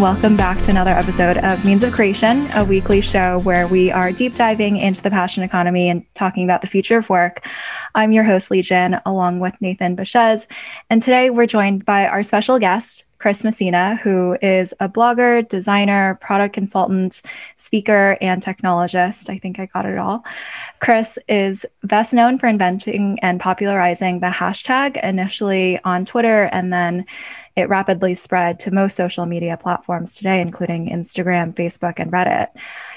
Welcome back to another episode of Means of Creation, a weekly show where we are deep diving into the passion economy and talking about the future of work. I'm your host, Li Jin, along with Nathan Baschez. And today we're joined by our special guest, Chris Messina, who is a blogger, designer, product consultant, speaker, and technologist. I think I got it all. Chris is best known for inventing and popularizing the hashtag initially on Twitter and then it rapidly spread to most social media platforms today, including Instagram, Facebook, and Reddit.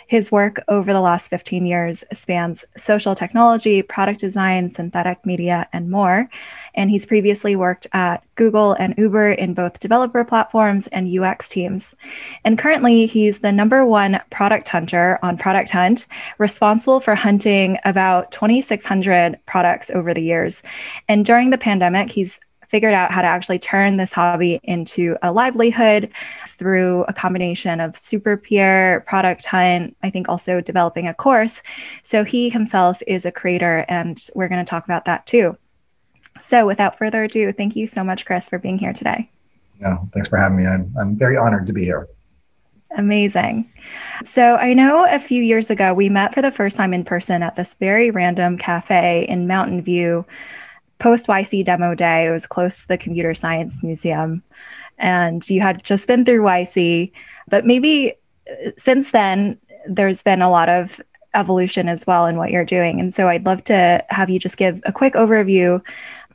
His work over the last 15 years spans social technology, product design, synthetic media, and more. And he's previously worked at Google and Uber in both developer platforms and UX teams. And currently, he's the number one product hunter on Product Hunt, responsible for hunting about 2,600 products over the years. And during the pandemic, he's figured out how to actually turn this hobby into a livelihood through a combination of SuperPeer Product Hunt, I think also developing a course. So he himself is a creator, and we're going to talk about that too. So without further ado, thank you so much, Chris, for being here today. yeah thanks for having me. I'm, I'm very honored to be here. Amazing. So, I know a few years ago we met for the first time in person at this very random cafe in Mountain View post YC demo day. It was close to the Computer Science Museum. And you had just been through YC, but maybe uh, since then, there's been a lot of evolution as well in what you're doing. And so I'd love to have you just give a quick overview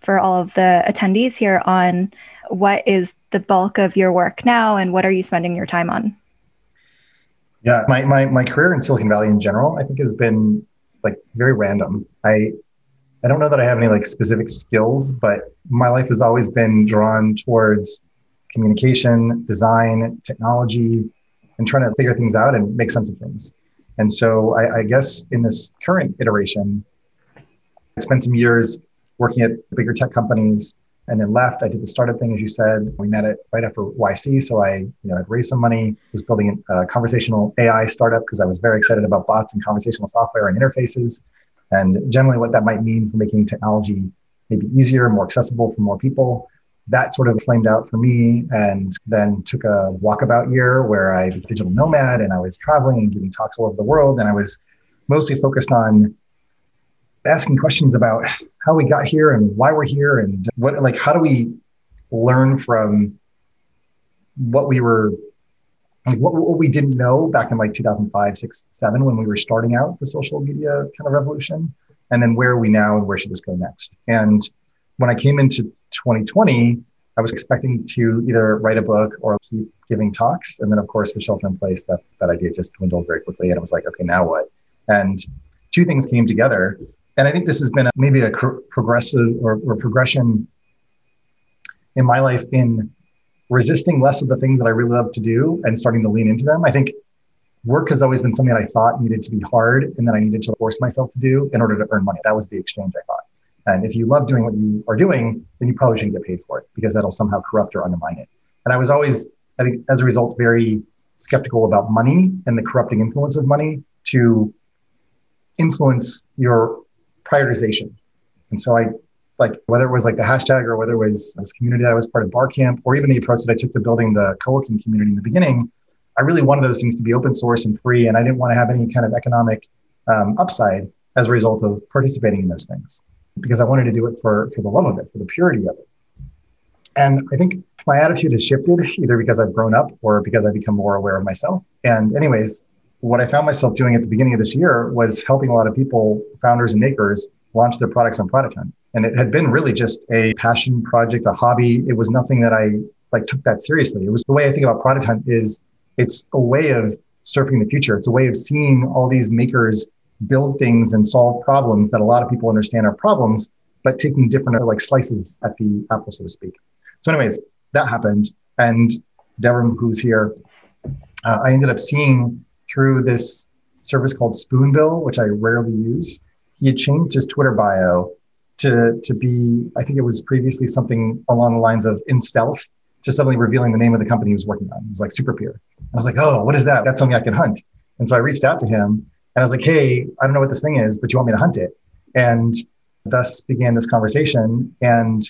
for all of the attendees here on what is the bulk of your work now and what are you spending your time on? Yeah, my, my, my career in Silicon Valley in general, I think has been like very random. I I don't know that I have any like specific skills, but my life has always been drawn towards communication, design, technology, and trying to figure things out and make sense of things. And so I, I guess in this current iteration, I spent some years working at bigger tech companies and then left. I did the startup thing, as you said. We met it right after YC. So I, you know, I'd raised some money, was building a conversational AI startup because I was very excited about bots and conversational software and interfaces and generally what that might mean for making technology maybe easier, more accessible for more people. That sort of flamed out for me and then took a walkabout year where I was digital nomad and I was traveling and giving talks all over the world. And I was mostly focused on asking questions about how we got here and why we're here and what like how do we learn from what we were like what, what we didn't know back in like 2005, six, seven, when we were starting out the social media kind of revolution, and then where are we now and where should this go next? And when I came into 2020, I was expecting to either write a book or keep giving talks. And then, of course, with shelter in place, that, that idea just dwindled very quickly. And it was like, okay, now what? And two things came together. And I think this has been a, maybe a cr- progressive or, or progression in my life in resisting less of the things that I really love to do and starting to lean into them. I think work has always been something that I thought needed to be hard and that I needed to force myself to do in order to earn money. That was the exchange I thought. And if you love doing what you are doing, then you probably shouldn't get paid for it because that'll somehow corrupt or undermine it. And I was always, I think, as a result, very skeptical about money and the corrupting influence of money to influence your prioritization. And so I like whether it was like the hashtag or whether it was this community that I was part of Barcamp or even the approach that I took to building the co-working community in the beginning, I really wanted those things to be open source and free. And I didn't want to have any kind of economic um, upside as a result of participating in those things because I wanted to do it for, for the love of it, for the purity of it. And I think my attitude has shifted either because I've grown up or because I've become more aware of myself. And anyways, what I found myself doing at the beginning of this year was helping a lot of people, founders and makers, launch their products on Product Hunt. And it had been really just a passion project, a hobby. It was nothing that I like took that seriously. It was the way I think about Product Hunt is it's a way of surfing the future. It's a way of seeing all these makers build things and solve problems that a lot of people understand are problems, but taking different like slices at the apple, so to speak. So, anyways, that happened. And Devram, who's here, uh, I ended up seeing through this service called Spoonbill, which I rarely use he had changed his Twitter bio to to be, I think it was previously something along the lines of in stealth, to suddenly revealing the name of the company he was working on. It was like SuperPeer. I was like, oh, what is that? That's something I can hunt. And so I reached out to him and I was like, hey, I don't know what this thing is, but you want me to hunt it? And thus began this conversation. And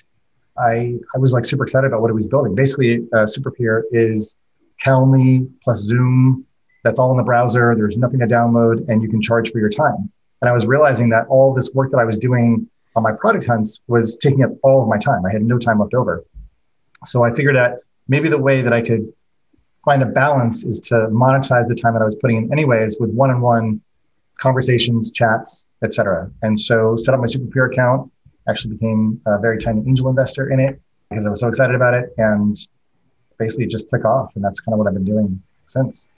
I I was like super excited about what it was building. Basically, uh, SuperPeer is Calendly plus Zoom. That's all in the browser. There's nothing to download, and you can charge for your time. And I was realizing that all this work that I was doing on my product hunts was taking up all of my time. I had no time left over. So I figured that maybe the way that I could find a balance is to monetize the time that I was putting in anyways with one-on-one conversations, chats, etc. And so set up my SuperPeer account, actually became a very tiny angel investor in it because I was so excited about it and basically just took off. And that's kind of what I've been doing since.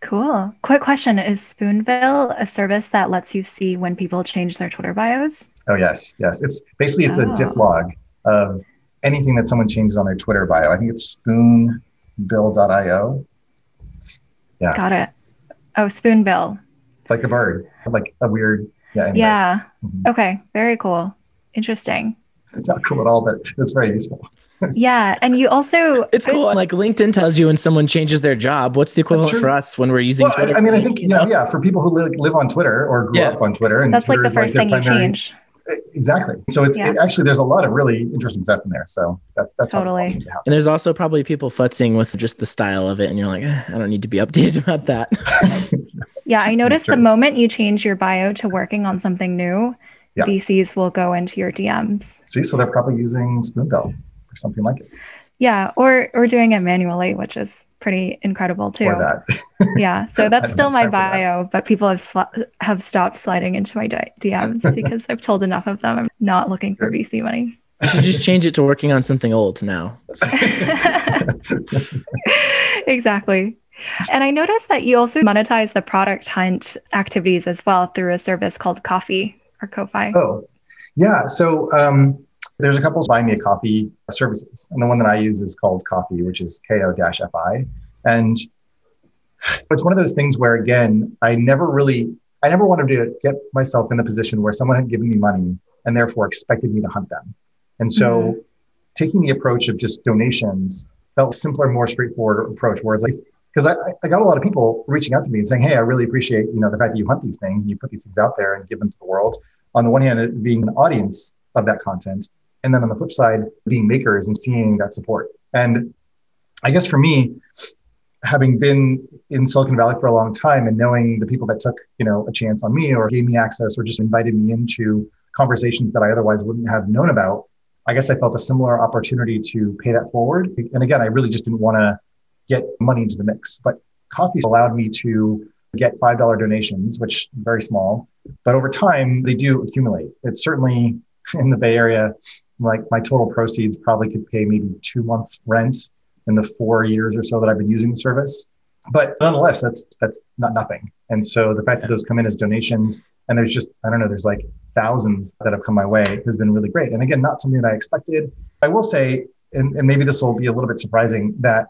Cool. Quick question Is Spoonbill a service that lets you see when people change their Twitter bios? Oh, yes. Yes. It's basically, it's oh. a diff log of anything that someone changes on their Twitter bio. I think it's spoonbill.io. Yeah. Got it. Oh, Spoonbill. It's like a bird, like a weird. Yeah. Anyways. Yeah. Mm-hmm. Okay. Very cool. Interesting. It's not cool at all, but it's very useful. yeah, and you also it's cool. Like LinkedIn tells you when someone changes their job. What's the equivalent for us when we're using well, Twitter? I, I mean, I think you know, yeah, for people who live, live on Twitter or grew yeah. up on Twitter, and that's like the first like thing primary, you change. Exactly. So it's yeah. it, actually there's a lot of really interesting stuff in there. So that's that's totally. And there's also probably people futzing with just the style of it, and you're like, eh, I don't need to be updated about that. yeah, I noticed the moment you change your bio to working on something new, yeah. VCs will go into your DMs. See, so they're probably using Spoonbill or something like it. Yeah, or or doing it manually, which is pretty incredible too. yeah, so that's still my bio, but people have sl- have stopped sliding into my DMs because I've told enough of them I'm not looking for VC money. You should just change it to working on something old now. exactly. And I noticed that you also monetize the product hunt activities as well through a service called Ko-fi or Ko-fi. Oh, yeah. So um, there's a couple of buy me a coffee services, and the one that I use is called Ko-fi, which is ko-fi. And it's one of those things where, again, I never really, I never wanted to get myself in a position where someone had given me money and therefore expected me to hunt them. And so, mm-hmm. taking the approach of just donations felt simpler, more straightforward approach. Whereas, like, because I, I got a lot of people reaching out to me and saying, "Hey, I really appreciate you know the fact that you hunt these things and you put these things out there and give them to the world." On the one hand, being an audience of that content, and then on the flip side, being makers and seeing that support. And I guess for me, having been in Silicon Valley for a long time and knowing the people that took, you know, a chance on me or gave me access or just invited me into conversations that I otherwise wouldn't have known about, I guess I felt a similar opportunity to pay that forward. And again, I really just didn't want to get money into the mix. But Ko-fi allowed me to get $5 donations, which very small, but over time they do accumulate. It's certainly in the Bay Area, like my total proceeds probably could pay maybe two months rent in the four years or so that I've been using the service. But nonetheless, that's that's not nothing. And so the fact that those come in as donations and there's just I don't know, there's like thousands that have come my way has been really great. And again, not something that I expected. I will say, and, and maybe this will be a little bit surprising, that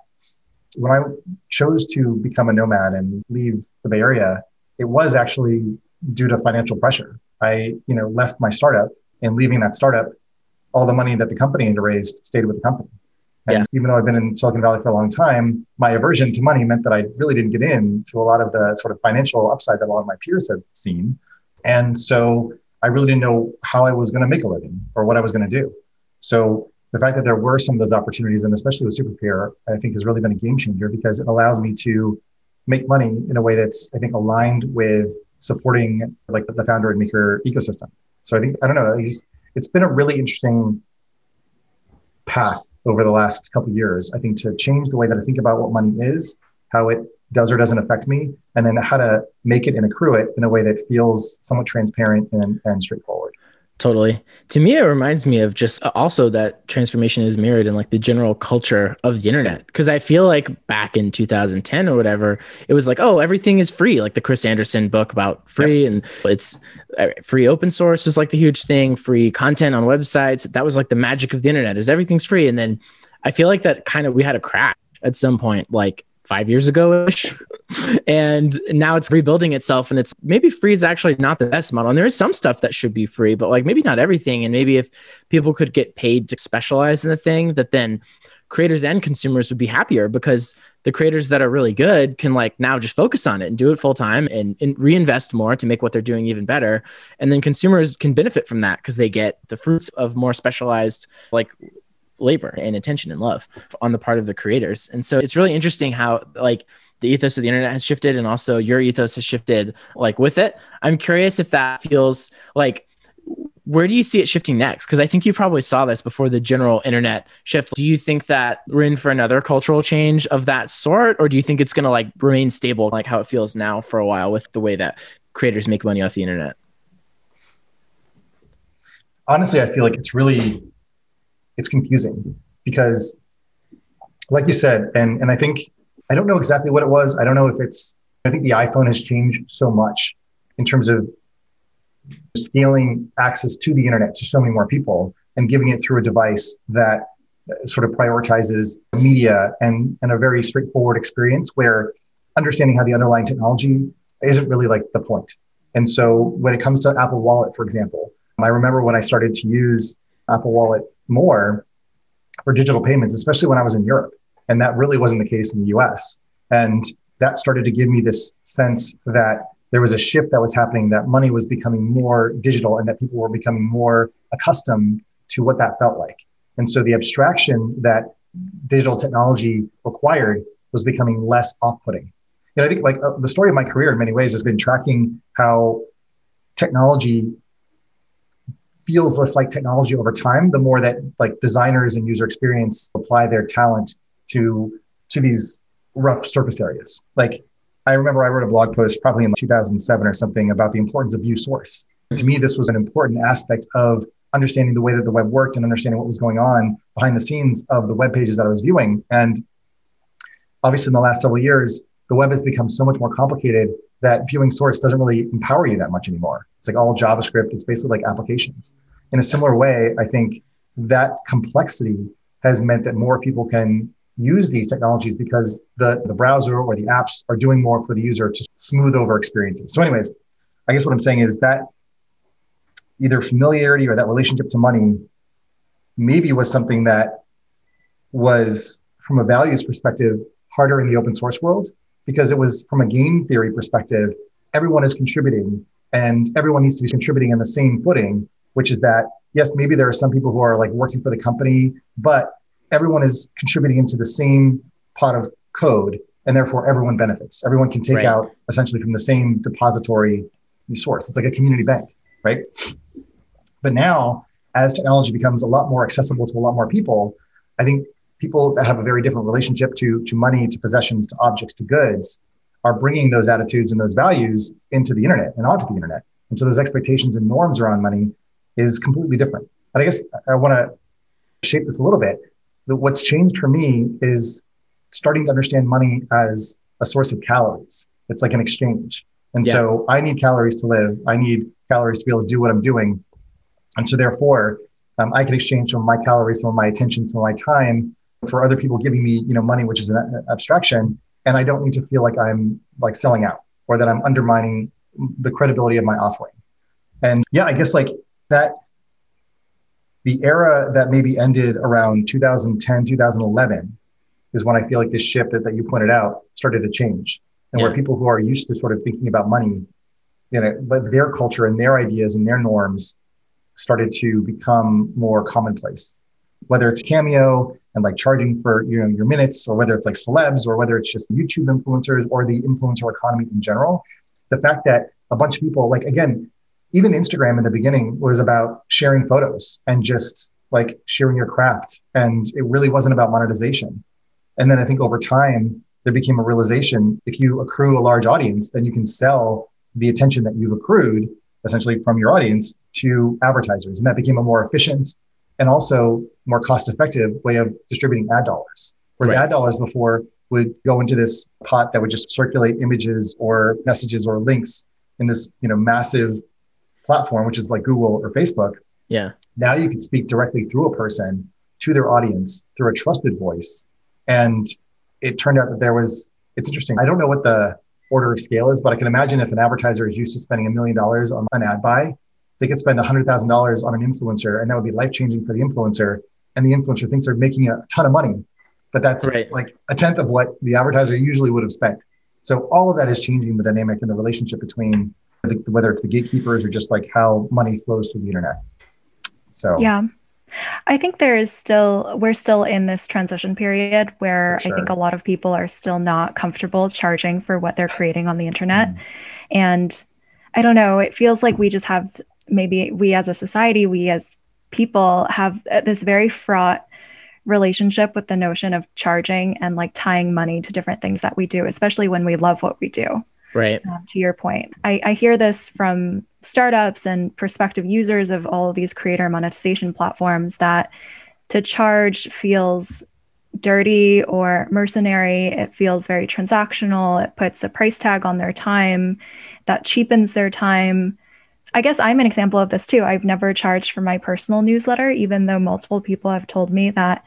when I chose to become a nomad and leave the Bay Area, it was actually due to financial pressure. I, you know, left my startup and leaving that startup, all the money that the company had raised stayed with the company. And yeah. even though I've been in Silicon Valley for a long time, my aversion to money meant that I really didn't get in to a lot of the sort of financial upside that a lot of my peers have seen. And so I really didn't know how I was going to make a living or what I was going to do. So the fact that there were some of those opportunities, and especially with SuperPeer, I think has really been a game changer because it allows me to make money in a way that's, I think, aligned with supporting like the founder and maker ecosystem. So I think I don't know. Just, it's been a really interesting path over the last couple years. I think to change the way that I think about what money is, how it does or doesn't affect me, and then how to make it and accrue it in a way that feels somewhat transparent and, and straightforward. Totally. To me, it reminds me of just also that transformation is mirrored in like the general culture of the internet. Cause I feel like back in 2010 or whatever, it was like, oh, everything is free. Like the Chris Anderson book about free yep. and it's uh, free open source is like the huge thing, free content on websites. That was like the magic of the internet is everything's free. And then I feel like that kind of, we had a crash at some point. Like five years ago ish. And now it's rebuilding itself. And it's maybe free is actually not the best model. And there is some stuff that should be free, but like maybe not everything. And maybe if people could get paid to specialize in the thing, that then creators and consumers would be happier because the creators that are really good can like now just focus on it and do it full time and, and reinvest more to make what they're doing even better. And then consumers can benefit from that because they get the fruits of more specialized like labor and attention and love on the part of the creators. And so it's really interesting how like the ethos of the internet has shifted and also your ethos has shifted like with it. I'm curious if that feels like where do you see it shifting next? Because I think you probably saw this before the general internet shift. Do you think that we're in for another cultural change of that sort, or do you think it's going to like remain stable, like how it feels now for a while with the way that creators make money off the internet? Honestly, I feel like it's really it's confusing because, like you said, and and I think I don't know exactly what it was. I don't know if it's. I think the iPhone has changed so much in terms of scaling access to the internet to so many more people and giving it through a device that sort of prioritizes media and, and a very straightforward experience where understanding how the underlying technology isn't really like the point. And so when it comes to Apple Wallet, for example, I remember when I started to use Apple Wallet more for digital payments, especially when I was in Europe. And that really wasn't the case in the US. And that started to give me this sense that there was a shift that was happening that money was becoming more digital and that people were becoming more accustomed to what that felt like. And so the abstraction that digital technology required was becoming less off-putting. And I think like uh, the story of my career in many ways has been tracking how technology feels less like technology over time the more that like designers and user experience apply their talent to to these rough surface areas like I remember I wrote a blog post probably in 2007 or something about the importance of view source. To me, this was an important aspect of understanding the way that the web worked and understanding what was going on behind the scenes of the web pages that I was viewing. And obviously, in the last several years, the web has become so much more complicated that viewing source doesn't really empower you that much anymore. It's like all JavaScript, it's basically like applications. In a similar way, I think that complexity has meant that more people can use these technologies because the, the browser or the apps are doing more for the user to smooth over experiences. So, anyways, I guess what I'm saying is that either familiarity or that relationship to money maybe was something that was, from a values perspective, harder in the open source world because it was from a game theory perspective, everyone is contributing and everyone needs to be contributing on the same footing, which is that, yes, maybe there are some people who are like working for the company, but everyone is contributing into the same pot of code and therefore everyone benefits. Everyone can take right. out essentially from the same depository source. It's like a community bank right? But now as technology becomes a lot more accessible to a lot more people i think people that have a very different relationship to to money to possessions to objects to goods are bringing those attitudes and those values into the internet and onto the internet. And so those expectations and norms around money is completely different. And i guess i want to shape this a little bit what's changed for me is starting to understand money as a source of calories. It's like an exchange. And yeah. so I need calories to live. I need calories to be able to do what I'm doing. And so therefore, um, I can exchange some of my calories, some of my attention, some of my time for other people giving me, you know, money, which is an abstraction. And I don't need to feel like I'm like selling out or that I'm undermining the credibility of my offering. And yeah, I guess like that the era that maybe ended around 2010, 2011 is when I feel like this shift that, that you pointed out started to change. And yeah. where people who are used to sort of thinking about money, you know, but their culture and their ideas and their norms started to become more commonplace. Whether it's Cameo and like charging for you know your minutes, or whether it's like celebs, or whether it's just YouTube influencers or the influencer economy in general, the fact that a bunch of people like again even Instagram in the beginning was about sharing photos and just like sharing your craft. And it really wasn't about monetization. And then I think over time, there became a realization if you accrue a large audience, then you can sell the attention that you've accrued essentially from your audience to advertisers. And that became a more efficient and also more cost effective way of distributing ad dollars. Whereas right. ad dollars before would go into this pot that would just circulate images or messages or links in this you know massive platform, which is like Google or Facebook. Yeah. Now you can speak directly through a person to their audience through a trusted voice. And it turned out that there was, it's interesting. I don't know what the order of scale is, but I can imagine if an advertiser is used to spending a million dollars on an ad buy, they could spend $100,000 on an influencer and that would be life changing for the influencer. And the influencer thinks they're making a ton of money, but that's right. like a tenth of what the advertiser usually would have spent. So all of that is changing the dynamic and the relationship between whether it's the gatekeepers or just like how money flows through the internet. So yeah. I think there is still, we're still in this transition period where sure. I think a lot of people are still not comfortable charging for what they're creating on the internet. Mm. And I don't know, it feels like we just have maybe we as a society, we as people have this very fraught relationship with the notion of charging and like tying money to different things that we do, especially when we love what we do. Right. Um, to your point, I, I hear this from startups and prospective users of all of these creator monetization platforms that to charge feels dirty or mercenary. It feels very transactional. It puts a price tag on their time that cheapens their time. I guess I'm an example of this too. I've never charged for my personal newsletter, even though multiple people have told me that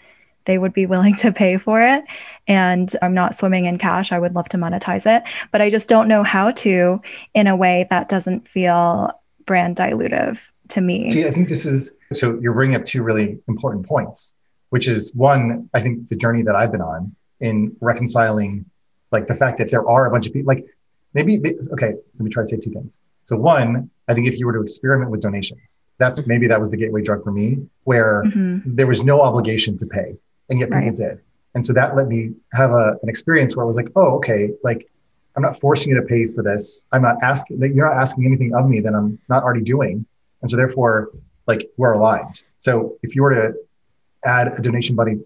they would be willing to pay for it. And I'm not swimming in cash. I would love to monetize it, but I just don't know how to in a way that doesn't feel brand dilutive to me. See, I think this is so you're bringing up two really important points, which is one, I think the journey that I've been on in reconciling like the fact that there are a bunch of people like maybe okay let me try to say two things so one i think if you were to experiment with donations that's maybe that was the gateway drug for me where mm-hmm. there was no obligation to pay and yet people right. did and so that let me have a, an experience where i was like oh okay like i'm not forcing you to pay for this i'm not asking that you're not asking anything of me that i'm not already doing and so therefore like we're aligned so if you were to add a donation buddy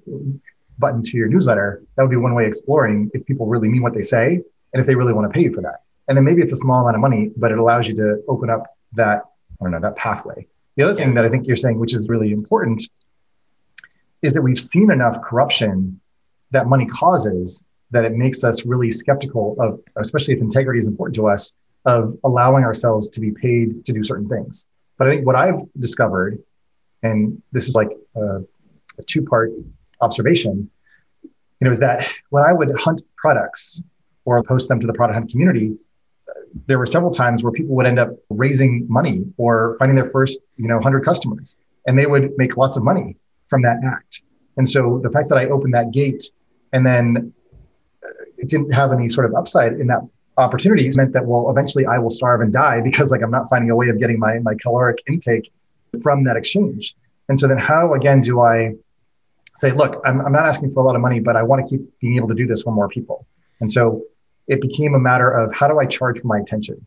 button to your newsletter that would be one way exploring if people really mean what they say and if they really want to pay you for that. And then maybe it's a small amount of money, but it allows you to open up that, I don't know, that pathway. The other thing that I think you're saying, which is really important, is that we've seen enough corruption that money causes that it makes us really skeptical of, especially if integrity is important to us, of allowing ourselves to be paid to do certain things. But I think what I've discovered, and this is like a, a two part observation, you know, is that when I would hunt products or post them to the product hunt community, there were several times where people would end up raising money or finding their first, you know, 100 customers, and they would make lots of money from that act. And so the fact that I opened that gate and then uh, it didn't have any sort of upside in that opportunity meant that well eventually I will starve and die because like I'm not finding a way of getting my my caloric intake from that exchange. And so then how again do I say, look, I'm, I'm not asking for a lot of money, but I want to keep being able to do this for more people. And so it became a matter of how do I charge for my attention?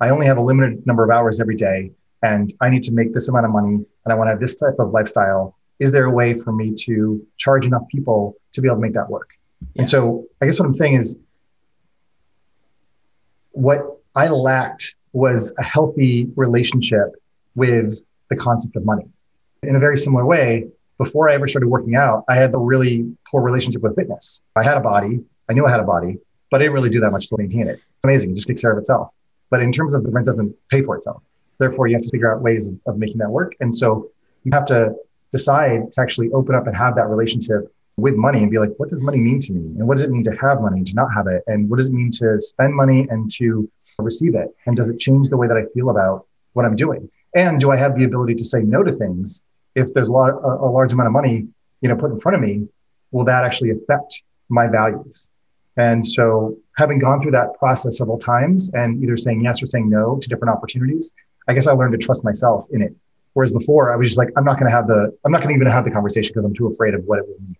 I only have a limited number of hours every day, and I need to make this amount of money, and I want to have this type of lifestyle. Is there a way for me to charge enough people to be able to make that work? Yeah. And so I guess what I'm saying is what I lacked was a healthy relationship with the concept of money. In a very similar way, before I ever started working out, I had a really poor relationship with fitness. I had a body, I knew I had a body, but I didn't really do that much to maintain it. It's amazing. It just takes care of itself. But in terms of the rent doesn't pay for itself. So therefore you have to figure out ways of, of making that work. And so you have to decide to actually open up and have that relationship with money and be like, what does money mean to me? And what does it mean to have money and to not have it? And what does it mean to spend money and to receive it? And does it change the way that I feel about what I'm doing? And do I have the ability to say no to things if there's a, lot, a, a large amount of money, you know, put in front of me? Will that actually affect my values? And so, having gone through that process several times and either saying yes or saying no to different opportunities, I guess I learned to trust myself in it. Whereas before, I was just like, I'm not going to have the, I'm not going to even have the conversation because I'm too afraid of what it will mean.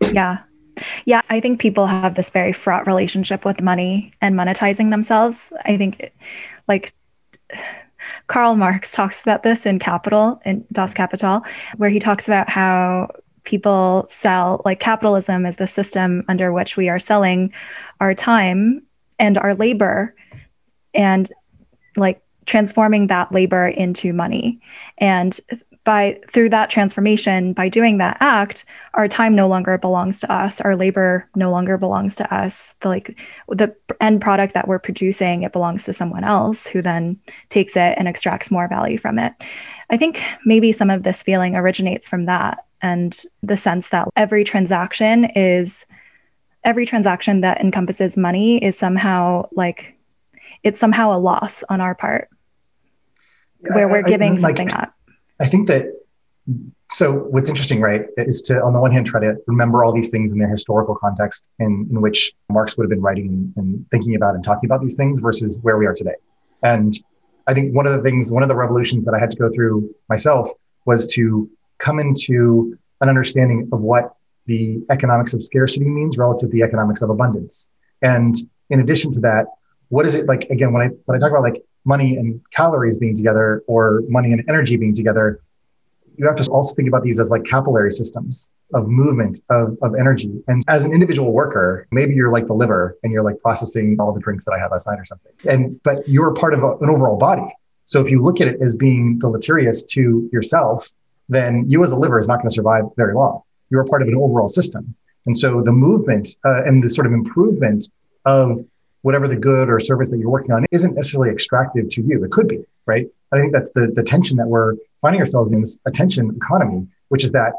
Hmm. Yeah. Yeah. I think people have this very fraught relationship with money and monetizing themselves. I think, like, Karl Marx talks about this in Capital, in Das Kapital, where he talks about how people sell like capitalism is the system under which we are selling our time and our labor and like transforming that labor into money. And by through that transformation by doing that act our time no longer belongs to us. Our labor no longer belongs to us. The like the end product that we're producing it belongs to someone else who then takes it and extracts more value from it. I think maybe some of this feeling originates from that and the sense that every transaction is every transaction that encompasses money is somehow like it's somehow a loss on our part where we're giving I, I, something up i think that so what's interesting right is to on the one hand try to remember all these things in their historical context in, in which marx would have been writing and, and thinking about and talking about these things versus where we are today and i think one of the things one of the revolutions that i had to go through myself was to come into an understanding of what the economics of scarcity means relative to the economics of abundance. And in addition to that, what is it like again when I when I talk about like money and calories being together or money and energy being together, you have to also think about these as like capillary systems of movement of, of energy. And as an individual worker, maybe you're like the liver and you're like processing all the drinks that I have last night or something. And but you're part of a, an overall body. So if you look at it as being deleterious to yourself, then you as a liver is not going to survive very long. You're a part of an overall system. And so the movement uh, and the sort of improvement of whatever the good or service that you're working on isn't necessarily extractive to you. It could be, right? I think that's the, the tension that we're finding ourselves in this attention economy, which is that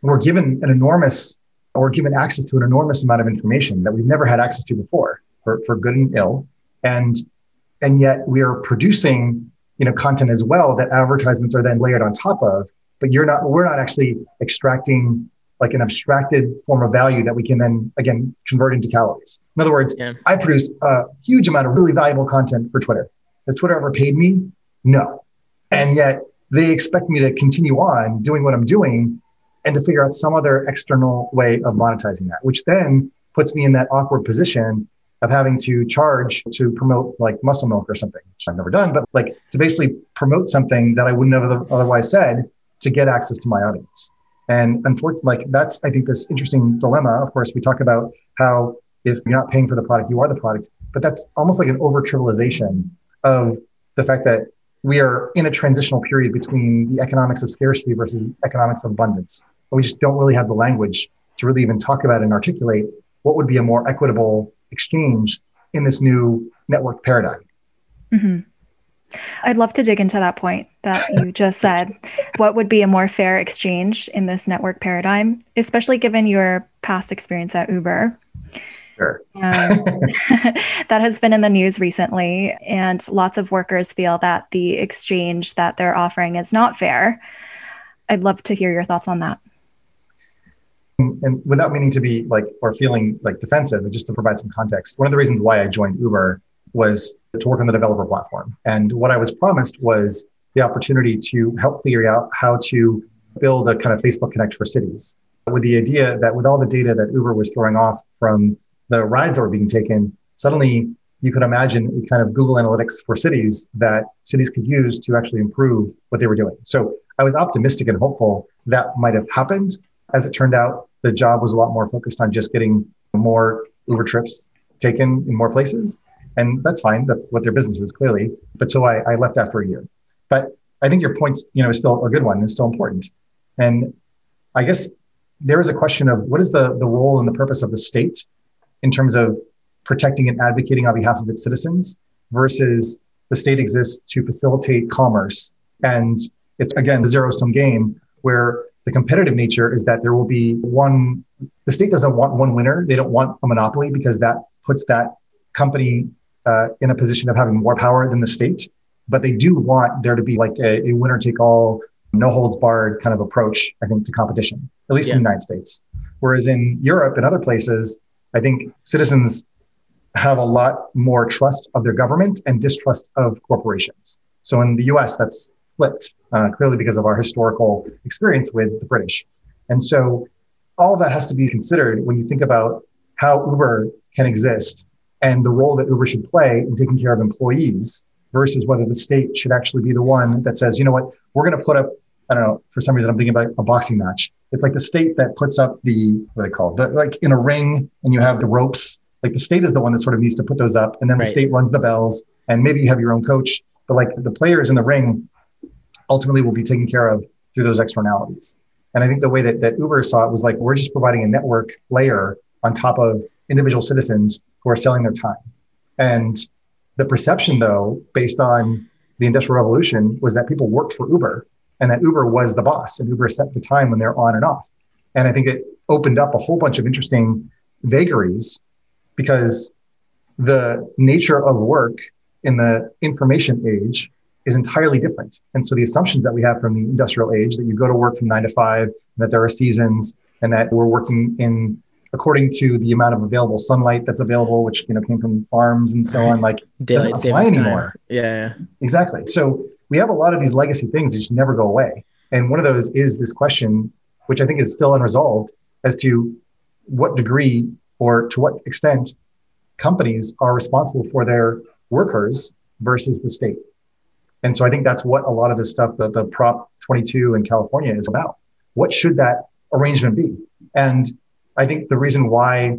we're given an enormous or given access to an enormous amount of information that we've never had access to before for, for good and ill. And and yet we are producing you know content as well that advertisements are then layered on top of but you're not we're not actually extracting like an abstracted form of value that we can then again convert into calories in other words yeah. i produce a huge amount of really valuable content for twitter has twitter ever paid me no and yet they expect me to continue on doing what i'm doing and to figure out some other external way of monetizing that which then puts me in that awkward position of having to charge to promote like muscle milk or something, which I've never done, but like to basically promote something that I wouldn't have otherwise said to get access to my audience. And unfortunately, like that's, I think, this interesting dilemma. Of course, we talk about how if you're not paying for the product, you are the product, but that's almost like an over trivialization of the fact that we are in a transitional period between the economics of scarcity versus the economics of abundance. But we just don't really have the language to really even talk about and articulate what would be a more equitable exchange in this new network paradigm. Mm-hmm. I'd love to dig into that point that you just said. what would be a more fair exchange in this network paradigm, especially given your past experience at Uber? Sure. um, that has been in the news recently, and lots of workers feel that the exchange that they're offering is not fair. I'd love to hear your thoughts on that and without meaning to be like or feeling like defensive, just to provide some context, one of the reasons why I joined Uber was to work on the developer platform. And what I was promised was the opportunity to help figure out how to build a kind of Facebook Connect for cities with the idea that with all the data that Uber was throwing off from the rides that were being taken, suddenly you could imagine a kind of Google Analytics for cities that cities could use to actually improve what they were doing. So I was optimistic and hopeful that might have happened. As it turned out, the job was a lot more focused on just getting more Uber trips taken in more places. And that's fine. That's what their business is clearly. But so I, I left after a year. But I think your point's, you know, is still a good one. It's still important. And I guess there is a question of what is the, the role and the purpose of the state in terms of protecting and advocating on behalf of its citizens versus the state exists to facilitate commerce. And it's again the zero sum game where the competitive nature is that there will be one, the state doesn't want one winner. They don't want a monopoly because that puts that company uh, in a position of having more power than the state. But they do want there to be like a, a winner take all, no holds barred kind of approach, I think, to competition, at least yeah. in the United States. Whereas in Europe and other places, I think citizens have a lot more trust of their government and distrust of corporations. So in the US, that's flipped, uh, clearly because of our historical experience with the British. And so all of that has to be considered when you think about how Uber can exist and the role that Uber should play in taking care of employees versus whether the state should actually be the one that says, you know what, we're going to put up, I don't know, for some reason I'm thinking about a boxing match. It's like the state that puts up the, what are they called? The, like in a ring and you have the ropes. Like the state is the one that sort of needs to put those up and then right. the state runs the bells and maybe you have your own coach. But like the players in the ring ultimately will be taken care of through those externalities. And I think the way that, that Uber saw it was like, we're just providing a network layer on top of individual citizens who are selling their time. And the perception, though, based on the Industrial Revolution, was that people worked for Uber and that Uber was the boss and Uber set the time when they're on and off. And I think it opened up a whole bunch of interesting vagaries because the nature of work in the information age is entirely different. And so the assumptions that we have from the industrial age that you go to work from nine to five, that there are seasons, and that we're working in according to the amount of available sunlight that's available, which you know came from farms and so on, like daylight doesn't apply anymore. Time. Yeah, exactly. So we have a lot of these legacy things that just never go away. And one of those is this question, which I think is still unresolved, as to what degree or to what extent companies are responsible for their workers versus the state. And so I think that's what a lot of this stuff, the, the Prop 22 in California is about. What should that arrangement be? And I think the reason why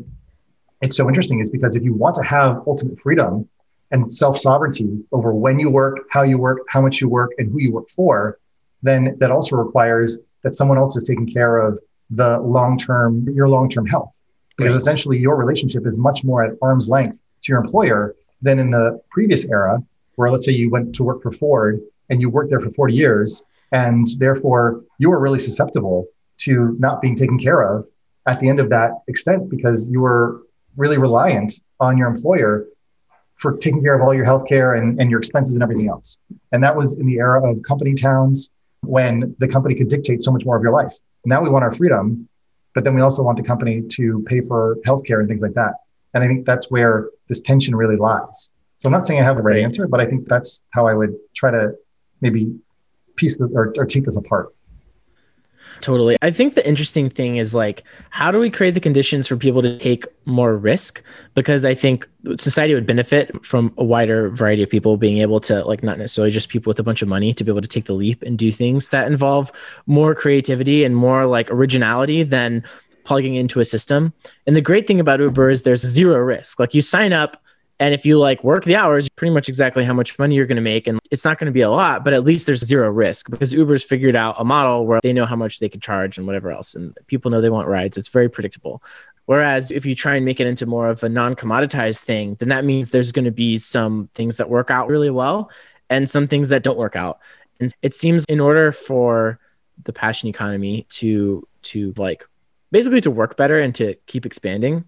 it's so interesting is because if you want to have ultimate freedom and self sovereignty over when you work, how you work, how much you work, and who you work for, then that also requires that someone else is taking care of the long term, your long term health. Because right. essentially your relationship is much more at arm's length to your employer than in the previous era, where let's say you went to work for Ford and you worked there for 40 years, and therefore you were really susceptible to not being taken care of at the end of that extent because you were really reliant on your employer for taking care of all your healthcare and, and your expenses and everything else. And that was in the era of company towns when the company could dictate so much more of your life. Now we want our freedom, but then we also want the company to pay for healthcare and things like that. And I think that's where this tension really lies. So I'm not saying I have the right answer, but I think that's how I would try to maybe piece the, or, or take this apart. Totally. I think the interesting thing is like, how do we create the conditions for people to take more risk? Because I think society would benefit from a wider variety of people being able to, like, not necessarily just people with a bunch of money to be able to take the leap and do things that involve more creativity and more like originality than plugging into a system. And the great thing about Uber is there's zero risk. Like, you sign up, and if you like work the hours, pretty much exactly how much money you're going to make. And it's not going to be a lot, but at least there's zero risk because Uber's figured out a model where they know how much they can charge and whatever else. And people know they want rides. It's very predictable. Whereas if you try and make it into more of a non commoditized thing, then that means there's going to be some things that work out really well and some things that don't work out. And it seems in order for the passion economy to, to like basically to work better and to keep expanding,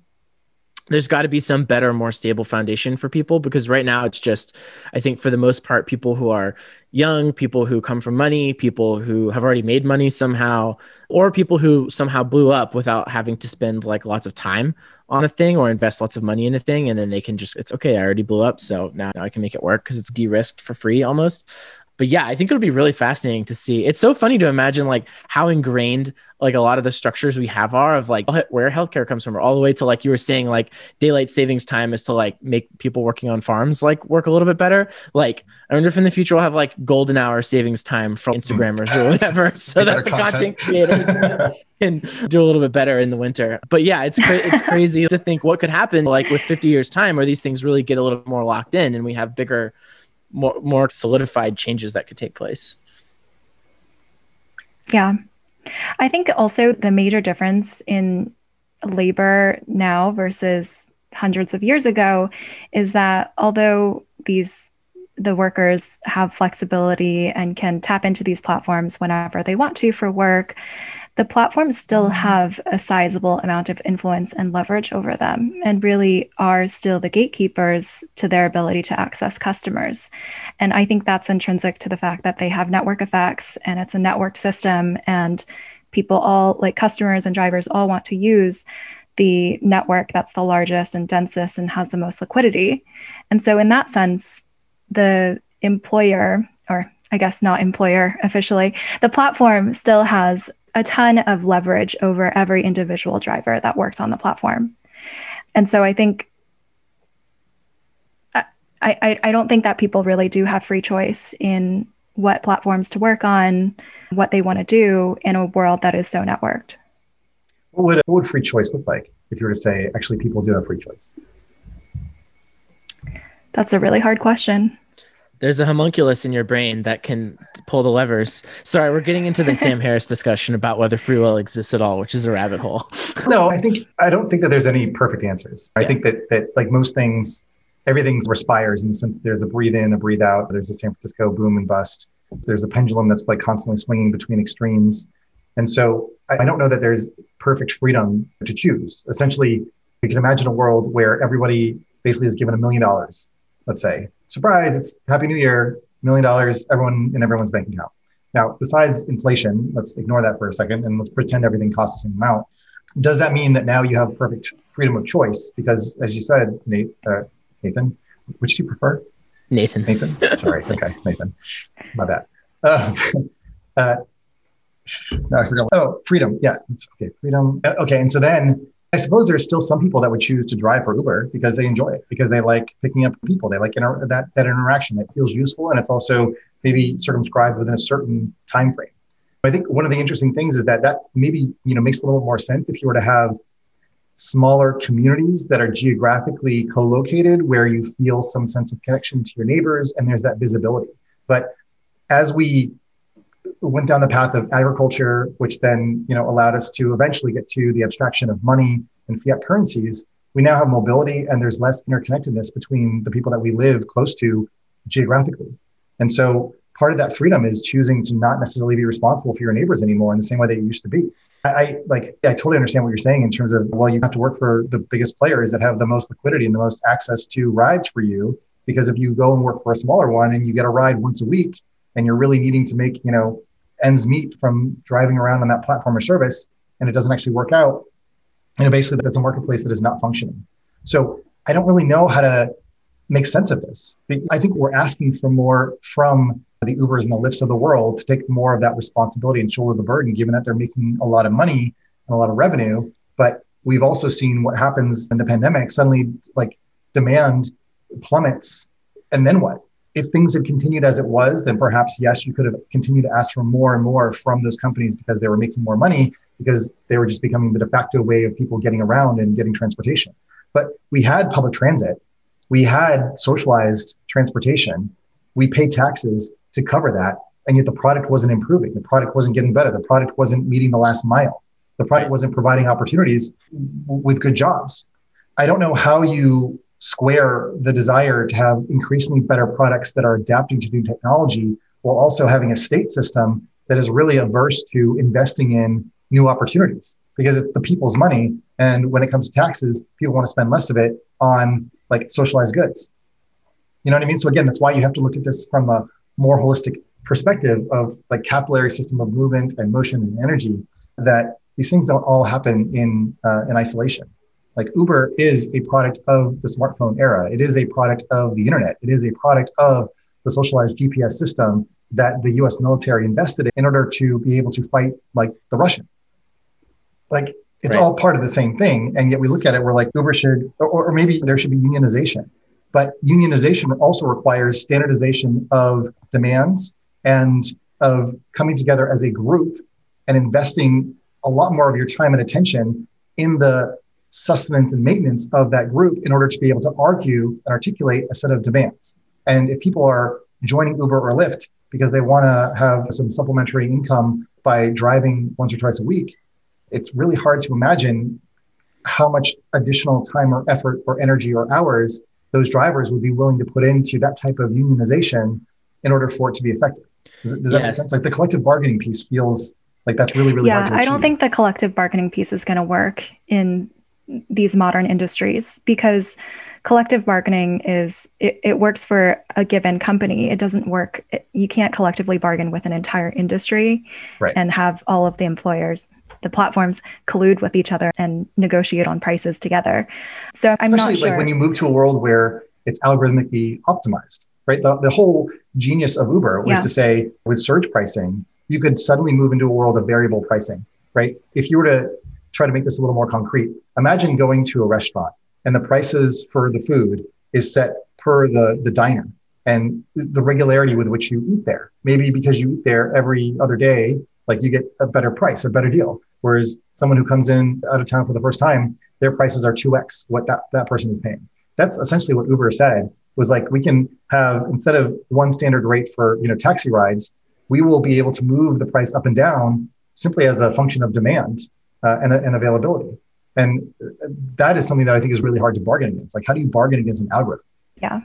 there's got to be some better, more stable foundation for people because right now it's just, I think for the most part, people who are young, people who come from money, people who have already made money somehow, or people who somehow blew up without having to spend like lots of time on a thing or invest lots of money in a thing. And then they can just, it's okay, I already blew up. So now, now I can make it work because it's de risked for free almost but yeah, I think it'll be really fascinating to see. It's so funny to imagine like how ingrained like a lot of the structures we have are of like where healthcare comes from, or all the way to like you were saying, like daylight savings time is to like make people working on farms like work a little bit better. Like I wonder if in the future we'll have like golden hour savings time for hmm. Instagrammers or whatever, so that the content, content creators can do a little bit better in the winter. But yeah, it's cra- it's crazy to think what could happen like with 50 years time, where these things really get a little more locked in and we have bigger more more solidified changes that could take place. Yeah. I think also the major difference in labor now versus hundreds of years ago is that although these the workers have flexibility and can tap into these platforms whenever they want to for work the platforms still mm-hmm. have a sizable amount of influence and leverage over them and really are still the gatekeepers to their ability to access customers. And I think that's intrinsic to the fact that they have network effects and it's a networked system and people all like customers and drivers all want to use the network that's the largest and densest and has the most liquidity. And so in that sense, the employer or I guess not employer officially, the platform still has a ton of leverage over every individual driver that works on the platform. And so I think uh, I, I, I don't think that people really do have free choice in what platforms to work on, what they want to do in a world that is so networked. What would, what would free choice look like if you were to say actually people do have free choice? That's a really hard question. There's a homunculus in your brain that can pull the levers. Sorry, we're getting into the Sam Harris discussion about whether free will exists at all, which is a rabbit hole. no, I think I don't think that there's any perfect answers. I think that that like most things, everything respires in the sense there's a breathe in, a breathe out. There's a San Francisco boom and bust. There's a pendulum that's like constantly swinging between extremes. And so I don't know that there's perfect freedom to choose. Essentially, you can imagine a world where everybody basically is given a million dollars, let's say, surprise, it's Happy New Year, million dollars, everyone in everyone's bank account. Now, besides inflation, let's ignore that for a second and let's pretend everything costs the same amount. Does that mean that now you have perfect freedom of choice? Because as you said, Nate, uh, Nathan, which do you prefer? Nathan. Nathan. Sorry. okay, Nathan. My bad. Uh, uh, no, I forgot. Oh, freedom. Yeah, it's okay. Freedom. Uh, okay, and so then I suppose there's still some people that would choose to drive for Uber because they enjoy it, because they like picking up people. They like inter- that that interaction that feels useful, and it's also maybe circumscribed within a certain time frame. I think one of the interesting things is that that maybe you know makes a little more sense if you were to have smaller communities that are geographically co-located where you feel some sense of connection to your neighbors and there's that visibility. But as we went down the path of agriculture, which then you know allowed us to eventually get to the abstraction of money and fiat currencies. We now have mobility, and there's less interconnectedness between the people that we live close to geographically. And so, part of that freedom is choosing to not necessarily be responsible for your neighbors anymore in the same way that you used to be. I, I like, I totally understand what you're saying in terms of well, you have to work for the biggest players that have the most liquidity and the most access to rides for you. Because if you go and work for a smaller one and you get a ride once a week, and you're really needing to make you know ends meet from driving around on that platform or service and it doesn't actually work out, know, basically that's a marketplace that is not functioning. So I don't really know how to make sense of this. I think we're asking for more from the Ubers and the Lyfts of the world to take more of that responsibility and shoulder the burden, given that they're making a lot of money and a lot of revenue. But we've also seen what happens in the pandemic. Suddenly, like demand plummets. And then what? If things had continued as it was, then perhaps yes, you could have continued to ask for more and more from those companies because they were making more money because they were just becoming the de facto way of people getting around and getting transportation. But we had public transit, we had socialized transportation, we pay taxes to cover that, and yet the product wasn't improving. The product wasn't getting better. The product wasn't meeting the last mile. The product wasn't providing opportunities with good jobs. I don't know how you square the desire to have increasingly better products that are adapting to new technology while also having a state system that is really averse to investing in new opportunities. Because it's the people's money and when it comes to taxes people want to spend less of it on like socialized goods. You know what i mean? So again that's why you have to look at this from a more holistic perspective of like capillary system of movement and motion and energy that these things don't all happen in uh, in isolation like Uber is a product of the smartphone era. It is a product of the internet. It is a product of the socialized GPS system that the US military invested in order to be able to fight like the Russians. Like it's right. all part of the same thing. And yet we look at it, we're like, Uber should, or, or maybe there should be unionization. But unionization also requires standardization of demands and of coming together as a group and investing a lot more of your time and attention in the sustenance and maintenance of that group in order to be able to argue and articulate a set of demands. And if people are joining Uber or Lyft because they want to have some supplementary income by driving once or twice a week, it's really hard to imagine how much additional time or effort or energy or hours those drivers would be willing to put into that type of unionization in order for it to be effective. Does, does yeah. that make sense? Like the collective bargaining piece feels like that's really, really yeah, I don't think the collective bargaining piece is going to work in these modern industries because collective bargaining is it, it, works for a given company. It doesn't work it, you can't collectively bargain with an entire industry right. and have all of the employers the platforms collude with each other and negotiate on prices together. So i'm Especially not sure. like when you move to a world where it's algorithmically optimized right? The, the whole genius of uber was yeah. to say with surge pricing you could suddenly move into a world of variable pricing right? If you were to try to make this a little more concrete. Imagine going to a restaurant and the prices for the food is set per the, the diner and the regularity with which you eat there. Maybe because you eat there every other day, like you get a better price or better deal. Whereas someone who comes in out of town for the first time, their prices are 2x what that, that person is paying. That's essentially what Uber said was like, we can have, instead of one standard rate for, you know, taxi rides, we will be able to move the price up and down simply as a function of demand uh, and, and availability. And that is something that I think is really hard to bargain against. Like, how do you bargain against an algorithm? Yeah.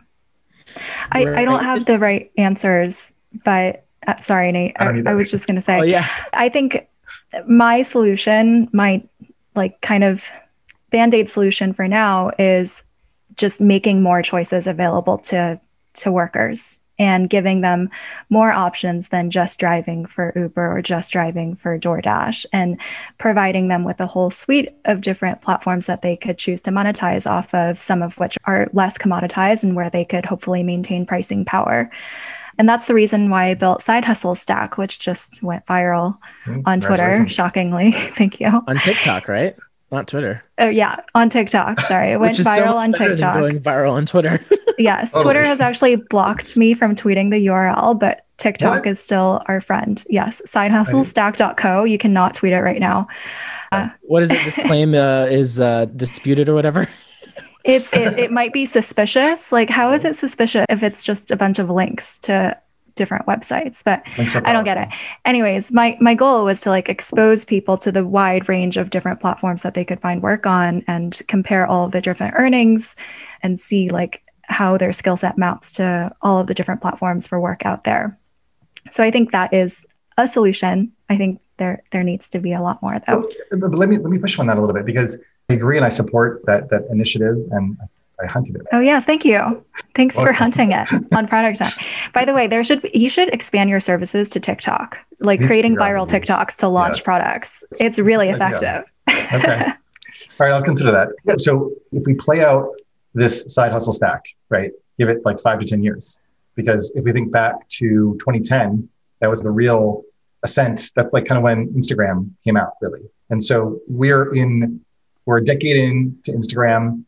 I, I don't have the right answers, but uh, sorry, Nate. I, I, I was just going to say, oh, yeah. I think my solution, my like kind of band aid solution for now is just making more choices available to to workers and giving them more options than just driving for Uber or just driving for DoorDash and providing them with a whole suite of different platforms that they could choose to monetize off of, some of which are less commoditized and where they could hopefully maintain pricing power. And that's the reason why I built Side Hustle Stack, which just went viral Mm, on Twitter, shockingly. Thank you. On TikTok, right? Not Twitter. Oh, yeah, on TikTok. Sorry, it went Which is so viral on TikTok. Going viral on Twitter. Yes, Oh. Twitter has actually blocked me from tweeting the URL, but TikTok What? is still our friend. Yes, sidehustlestack.co. You cannot tweet it right now. what is it? This claim uh, is uh, disputed or whatever. It's it, it might be suspicious. Like, how is it suspicious if it's just a bunch of links to different websites? But I don't get it. Anyways, my my goal was to like expose people to the wide range of different platforms that they could find work on and compare all of the different earnings and see like how their skill set maps to all of the different platforms for work out there. So I think that is a solution. I think there there needs to be a lot more though. But but let me let me push on that a little bit because I agree and I support that that initiative and I hunted it. Oh yes, thank you. Thanks for hunting it on Product Hunt. By the way, there should you should expand your services to TikTok, like creating viral TikToks to launch yeah. products. It's really It's a good effective. Okay. All right, I'll consider that. So if we play out this side hustle stack, right, give it like five to 10 years. Because if we think back to 2010, that was the real ascent. That's like kind of when Instagram came out, really. And so we're in, we're a decade into Instagram.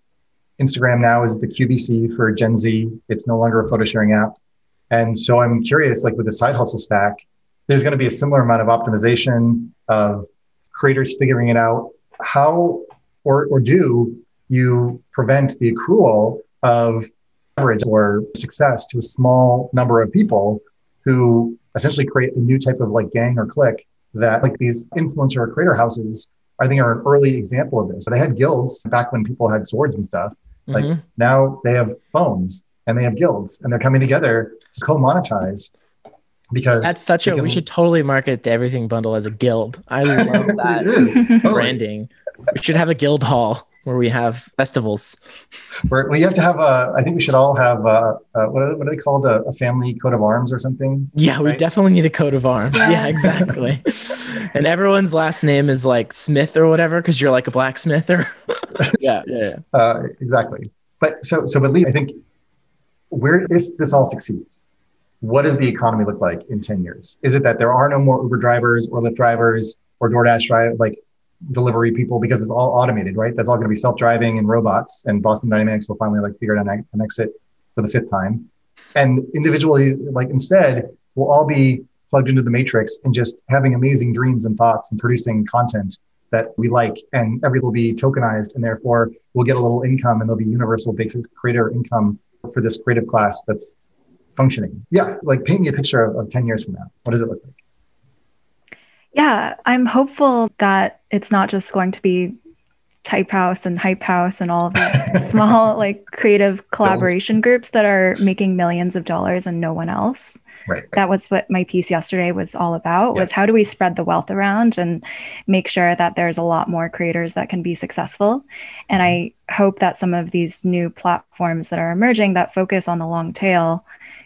Instagram now is the QVC for Gen Z. It's no longer a photo sharing app. And so I'm curious, like with the side hustle stack, there's going to be a similar amount of optimization of creators figuring it out. How or, or do you prevent the accrual of leverage or success to a small number of people who essentially create a new type of like gang or clique that like these influencer or creator houses I think are an early example of this. So they had guilds back when people had swords and stuff. Like Mhm. now they have phones and they have guilds and they're coming together to co-monetize because That's such a. We should totally market the everything bundle as a guild. I love that branding. We should have a guild hall where we have festivals. We're, we have to have a. I think we should all have a, a what, are, what are they called? A, a family coat of arms or something. Yeah, we definitely need a coat of arms. Yeah, exactly. and everyone's last name is like Smith or whatever because you're like a blacksmith or. yeah, yeah, yeah. Uh, exactly. But so so, but Li, I think where if this all succeeds, what does the economy look like in ten years? Is it that there are no more Uber drivers or Lyft drivers or DoorDash drive like delivery people because it's all automated, right? That's all going to be self-driving and robots, and Boston Dynamics will finally like figure out an, an exit for the fifth time. And individually, like instead, we'll all be plugged into the matrix and just having amazing dreams and thoughts and producing content that we like, and everything will be tokenized, and therefore we'll get a little income, and there'll be universal basic creator income for this creative class that's functioning. Yeah, like paint me a picture of, of ten years from now. What does it look like? Yeah, I'm hopeful that it's not just going to be Type House and Hype House and all of these small, like creative collaboration groups that are making millions of dollars and no one else. Right. That was what my piece yesterday was all about was how do we spread the wealth around and make sure that there's a lot more creators that can be successful. And I hope that some of these new platforms that are emerging that focus on the long tail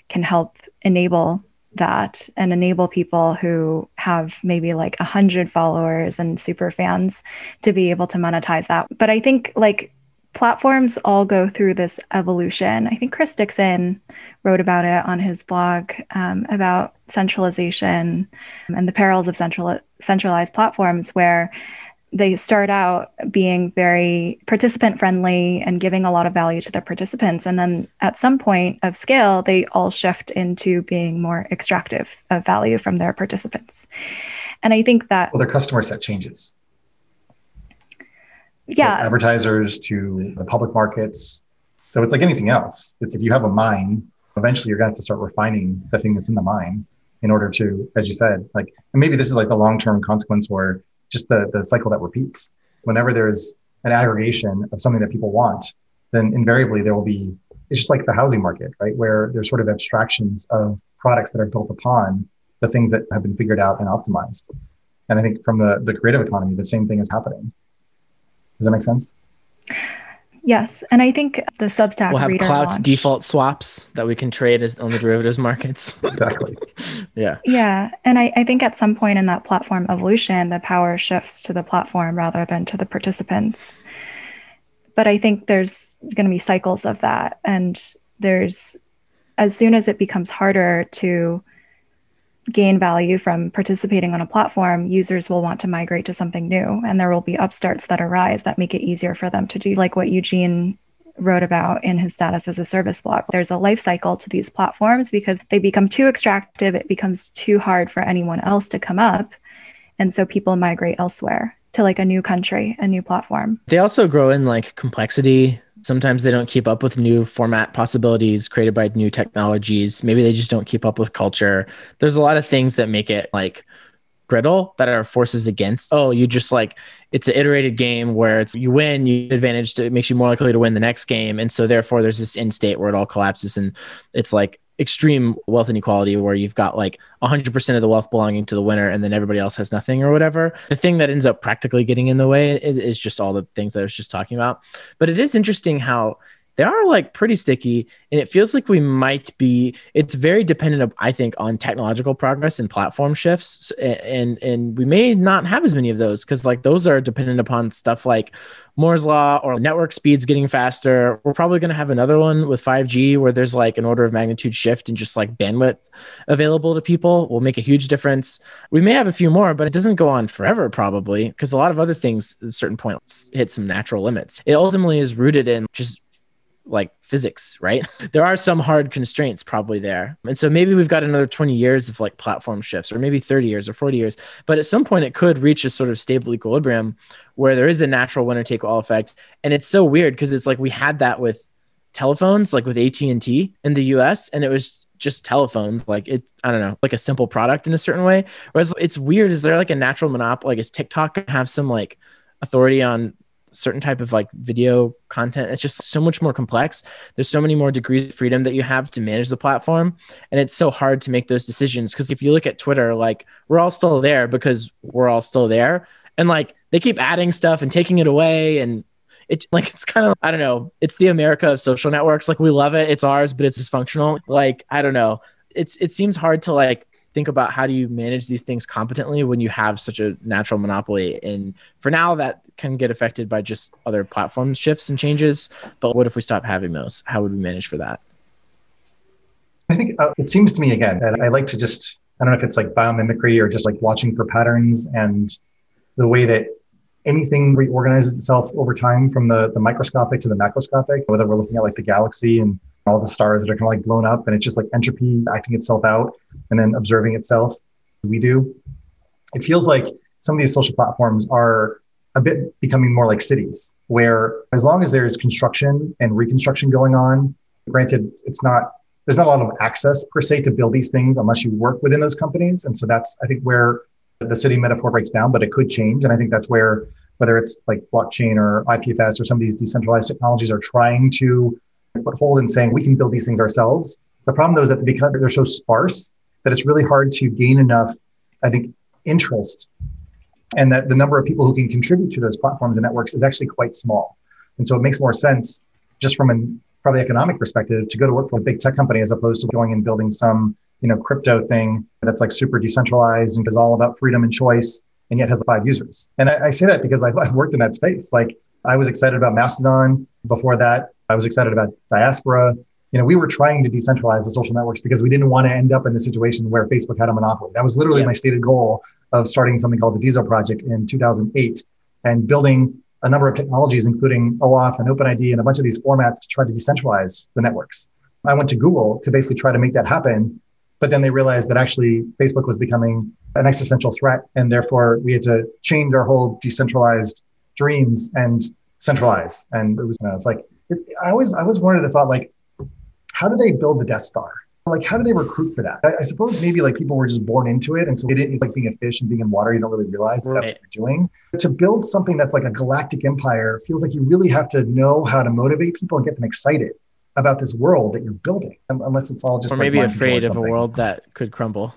can help enable that and enable people who have maybe like a hundred followers and super fans to be able to monetize that. But I think like platforms all go through this evolution. I think Chris Dixon wrote about it on his blog um, about centralization and the perils of central centralized platforms where they start out being very participant friendly and giving a lot of value to their participants and then at some point of scale they all shift into being more extractive of value from their participants and i think that Well, their customer set changes. So yeah advertisers to the public markets. So it's like anything else. It's if you have a mine, eventually you're going to have to start refining the thing that's in the mine in order to, as you said, like, and maybe this is like the long-term consequence or just the, the cycle that repeats. Whenever there's an aggregation of something that people want, then invariably there will be, it's just like the housing market, right? Where there's sort of abstractions of products that are built upon the things that have been figured out and optimized. And I think from the, the creative economy, the same thing is happening. Does that make sense? Yes and i think the substack We'll have reader clout launch- default swaps that we can trade as on the derivatives markets. Exactly. yeah. Yeah. And I, I think at some point in that platform evolution, the power shifts to the platform rather than to the participants. But I think there's going to be cycles of that. And there's as soon as it becomes harder to gain value from participating on a platform, users will want to migrate to something new. And there will be upstarts that arise that make it easier for them to do, like what Eugene wrote about in his status as a service blog. There's a life cycle to these platforms because they become too extractive, it becomes too hard for anyone else to come up. And so people migrate elsewhere to like a new country, a new platform. They also grow in like complexity Sometimes they don't keep up with new format possibilities created by new technologies. Maybe they just don't keep up with culture. There's a lot of things that make it like brittle that are forces against. Oh, you just like it's an iterated game where it's you win, you advantage to, it makes you more likely to win the next game. And so therefore there's this end state where it all collapses and it's like extreme wealth inequality where you've got like 100% of the wealth belonging to the winner and then everybody else has nothing or whatever. The thing that ends up practically getting in the way is just all the things that I was just talking about. But it is interesting how they are like pretty sticky and it feels like we might be it's very dependent i think on technological progress and platform shifts and and we may not have as many of those because like those are dependent upon stuff like moore's law or network speeds getting faster. We're probably going to have another one with 5g where there's like an order of magnitude shift in just like bandwidth available to people will make a huge difference. We may have a few more but it doesn't go on forever probably because a lot of other things at certain points hit some natural limits. It ultimately is rooted in just like physics, right? there are some hard constraints probably there. And so maybe we've got another 20 years of like platform shifts, or maybe 30 years or 40 years. But at some point, it could reach a sort of stable equilibrium where there is a natural winner take all effect. And it's so weird because it's like we had that with telephones, like with AT&T in the US, and it was just telephones like it i don't know like a simple product in a certain way whereas it's weird is there like a natural monopoly like is tiktok have some like authority on certain type of like video content. It's just so much more complex. There's so many more degrees of freedom that you have to manage the platform and it's so hard to make those decisions because if you look at twitter like we're all still there because we're all still there and like they keep adding stuff and taking it away and it like it's kind of i don't know it's the america of social networks. Like we love it. It's ours but it's dysfunctional. Like i don't know. It's it seems hard to like think about how do you manage these things competently when you have such a natural monopoly. And for now, that can get affected by just other platform shifts and changes. But what if we stop having those? How would we manage for that? I think uh, it seems to me again, and I like to just, I don't know if it's like biomimicry or just like watching for patterns and the way that anything reorganizes itself over time from the, the microscopic to the macroscopic, whether we're looking at like the galaxy and all the stars that are kind of like blown up and it's just like entropy acting itself out and then observing itself. We do. It feels like some of these social platforms are a bit becoming more like cities where as long as there's construction and reconstruction going on, granted, it's not, there's not a lot of access per se to build these things unless you work within those companies. And so that's, I think, where the city metaphor breaks down, but it could change. And I think that's where, whether it's like blockchain or IPFS or some of these decentralized technologies are trying to foothold in saying we can build these things ourselves. The problem though is that because they're so sparse that it's really hard to gain enough, I think, interest and that the number of people who can contribute to those platforms and networks is actually quite small. And so it makes more sense just from a probably economic perspective to go to work for a big tech company as opposed to going and building some, you know, crypto thing that's like super decentralized and is all about freedom and choice and yet has five users. And I, I say that because I've, I've worked in that space. Like I was excited about Mastodon before that. I was excited about Diaspora. You know, we were trying to decentralize the social networks because we didn't want to end up in the situation where Facebook had a monopoly. That was literally yeah. my stated goal of starting something called the DiSo Project in 2008 and building a number of technologies, including OAuth and OpenID and a bunch of these formats to try to decentralize the networks. I went to Google to basically try to make that happen. But then they realized that actually Facebook was becoming an existential threat. And therefore, we had to change our whole decentralized dreams and centralize. And it was, you know, it's like, it's, I always, I always wondered the thought, like, how do they build the Death Star? Like, how do they recruit for that? I, I suppose maybe like people were just born into it. And so it, it's like being a fish and being in water. You don't really realize that right. that's what you're doing. But to build something that's like a galactic empire feels like you really have to know how to motivate people and get them excited about this world that you're building, unless it's all just or maybe like afraid of a world that could crumble.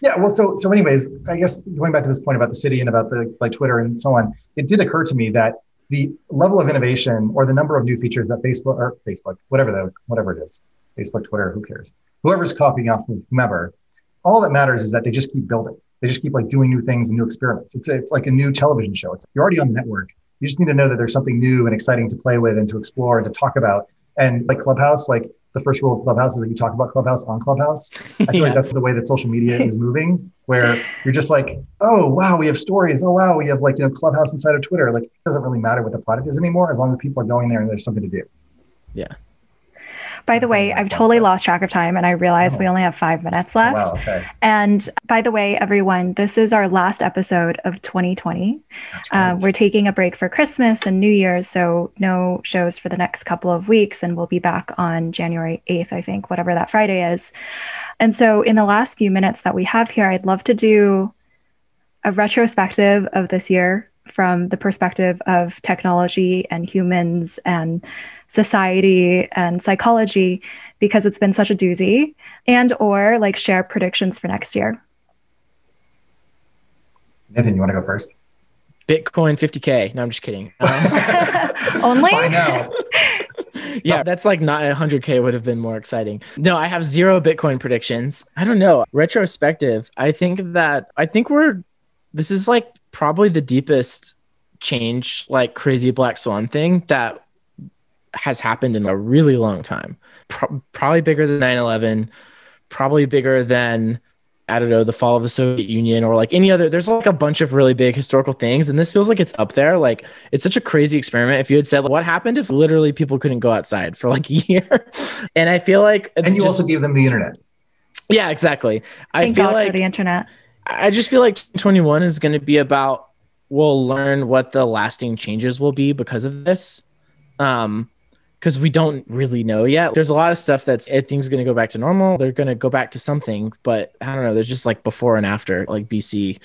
Yeah. Well, so so anyways, I guess going back to this point about the city and about the like Twitter and so on, it did occur to me that the level of innovation or the number of new features that Facebook or Facebook, whatever the whatever it is, Facebook, Twitter, who cares? Whoever's copying off of whomever, all that matters is that they just keep building. They just keep like doing new things and new experiments. It's it's like a new television show. It's you're already on the network. You just need to know that there's something new and exciting to play with and to explore and to talk about. And like Clubhouse, like the first rule of Clubhouse is that you talk about Clubhouse on Clubhouse. I feel Yeah. like that's the way that social media is moving, where you're just like, oh wow, we have stories. Oh wow, we have like you know Clubhouse inside of Twitter. Like it doesn't really matter what the product is anymore, as long as people are going there and there's something to do. By the way, I've totally lost track of time and I realize we only have five minutes Oh, left. wow, okay, And by the way, everyone, this is our last episode of 2020. Uh, we're taking a break for Christmas and New Year's, so no shows for the next couple of weeks, and we'll be back on January 8th, I think, whatever that Friday is. And so, in the last few minutes that we have here, I'd love to do a retrospective of this year from the perspective of technology and humans and society and psychology because it's been such a doozy and or like share predictions for next year Nathan, you want to go first? Bitcoin 50K. No, I'm just kidding. Um, only By now, yeah, that's like not 100K would have been more exciting. No, I have zero Bitcoin predictions. I don't know. Retrospective, I think that, I think we're, this is like probably the deepest change, like crazy black swan thing that has happened in a really long time. Pro- probably bigger than 9 11, probably bigger than I don't know, the fall of the Soviet Union or like any other. There's like a bunch of really big historical things, and this feels like it's up there. Like it's such a crazy experiment. If you had said, what happened if literally people couldn't go outside for like a year? and I feel like, and you just- also gave them the internet. yeah, exactly. I feel God like for the internet I just feel like 21 is going to be about we'll learn what the lasting changes will be because of this. Um, because we don't really know yet. There's a lot of stuff that's eh, everything's going to go back to normal. They're going to go back to something, but I don't know. There's just like before and after, like BC,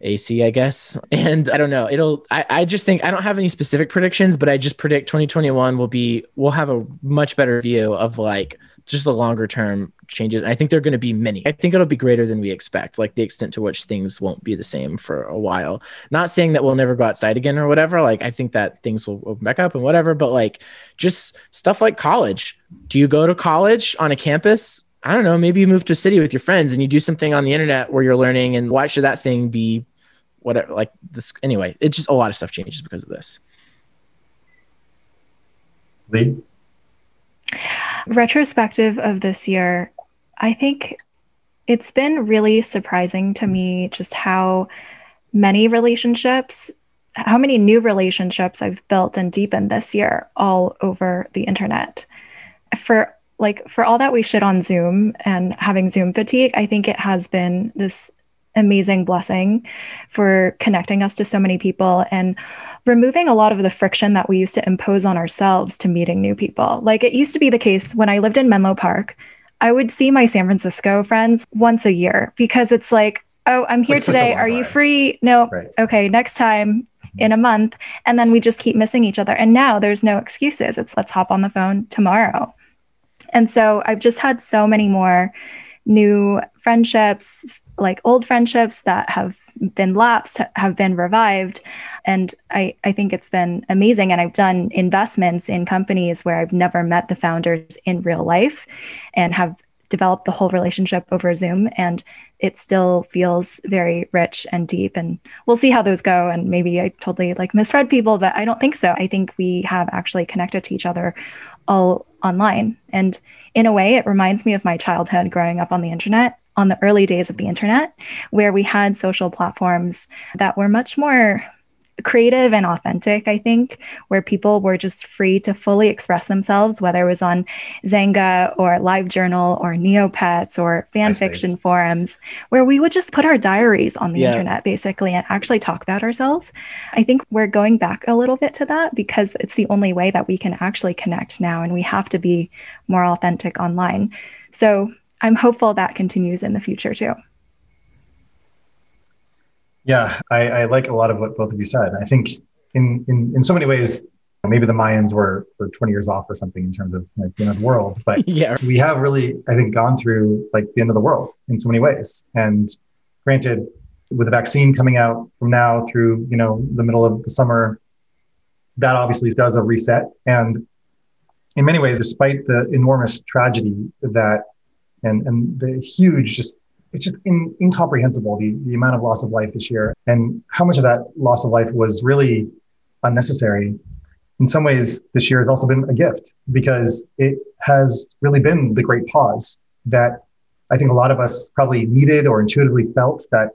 AC, I guess. And I don't know. It'll. I, I just think I don't have any specific predictions, but I just predict 2021 will be. We'll have a much better view of like just the longer term changes. I think they're going to be many. I think it'll be greater than we expect, like the extent to which things won't be the same for a while. Not saying that we'll never go outside again or whatever. Like, I think that things will open back up and whatever, but like just stuff like college. Do you go to college on a campus? I don't know. Maybe you move to a city with your friends and you do something on the internet where you're learning. And why should that thing be whatever? Like this, anyway, it's just a lot of stuff changes because of this. Li, retrospective of this year, I think it's been really surprising to me just how many relationships, how many new relationships I've built and deepened this year all over the internet. For like for all that we shit on Zoom and having Zoom fatigue, I think it has been this amazing blessing for connecting us to so many people and removing a lot of the friction that we used to impose on ourselves to meeting new people. Like it used to be the case when I lived in Menlo Park, I would see my San Francisco friends once a year because it's like, oh, I'm here like today. Are you free? No. Right. Okay, next time in a month. And then we just keep missing each other. And now there's no excuses. It's let's hop on the phone tomorrow. And so I've just had so many more new friendships, like old friendships that have been lapsed, have been revived. And I, I think it's been amazing. And I've done investments in companies where I've never met the founders in real life and have developed the whole relationship over Zoom. And it still feels very rich and deep. And we'll see how those go. And maybe I totally like misread people, but I don't think so. I think we have actually connected to each other all online. And in a way, it reminds me of my childhood growing up on the internet, on the early days of the internet, where we had social platforms that were much more creative and authentic, I think, where people were just free to fully express themselves, whether it was on Xanga or LiveJournal or Neopets or fan fiction forums, where we would just put our diaries on the Yeah. internet basically and actually talk about ourselves. I think we're going back a little bit to that because it's the only way that we can actually connect now, and we have to be more authentic online. So I'm hopeful that continues in the future too. Yeah, I, I like a lot of what both of you said. I think in in, in so many ways, maybe the Mayans were were 20 years off or something in terms of like, the end of the world, but yeah. we have really, I think, gone through like the end of the world in so many ways. And granted, with the vaccine coming out from now through you know the middle of the summer, that obviously does a reset. And in many ways, despite the enormous tragedy that and and the huge just it's just in, incomprehensible the, the amount of loss of life this year and how much of that loss of life was really unnecessary in some ways, this year has also been a gift because it has really been the great pause that I think a lot of us probably needed or intuitively felt that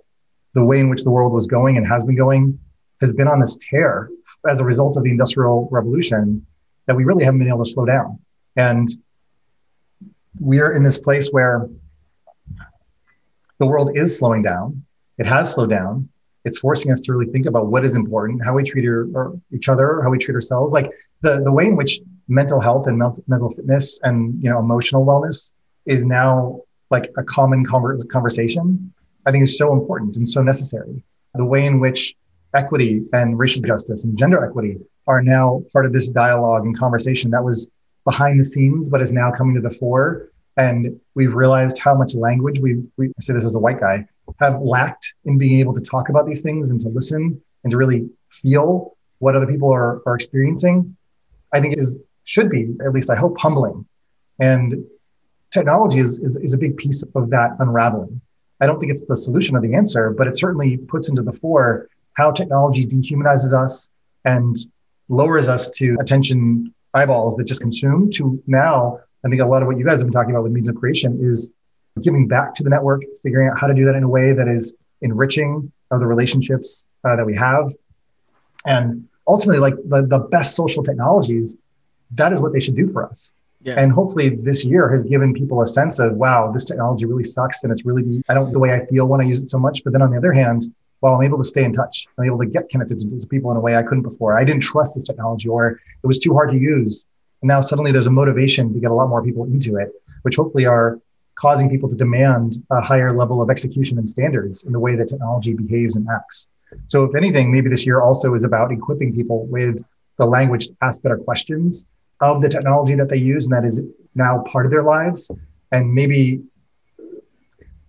the way in which the world was going and has been going has been on this tear as a result of the industrial revolution that we really haven't been able to slow down. And we're in this place where the world is slowing down. It has slowed down. It's forcing us to really think about what is important, how we treat our, each other, how we treat ourselves. Like the, the way in which mental health and mental, mental fitness and you know emotional wellness is now like a common conver- conversation, I think is so important and so necessary. The way in which equity and racial justice and gender equity are now part of this dialogue and conversation that was behind the scenes, but is now coming to the fore. And we've realized how much language we've, we say this as a white guy, have lacked in being able to talk about these things and to listen and to really feel what other people are, are experiencing. I think is should be, at least I hope, humbling. And technology is, is, is a big piece of that unraveling. I don't think it's the solution or the answer, but it certainly puts into the fore how technology dehumanizes us and lowers us to attention eyeballs that just consume to now i think a lot of what you guys have been talking about with means of creation is giving back to the network figuring out how to do that in a way that is enriching of the relationships uh, that we have. And ultimately like the, the best social technologies that is what they should do for us. Yeah. and hopefully this year has given people a sense of wow this technology really sucks and it's really i don't the way i feel when i use it so much. But then on the other hand well, I'm able to stay in touch. I'm able to get connected to, to people in a way I couldn't before. I didn't trust this technology or it was too hard to use. And now suddenly there's a motivation to get a lot more people into it, which hopefully are causing people to demand a higher level of execution and standards in the way that technology behaves and acts. So if anything, maybe this year also is about equipping people with the language to ask better questions of the technology that they use and that is now part of their lives. And maybe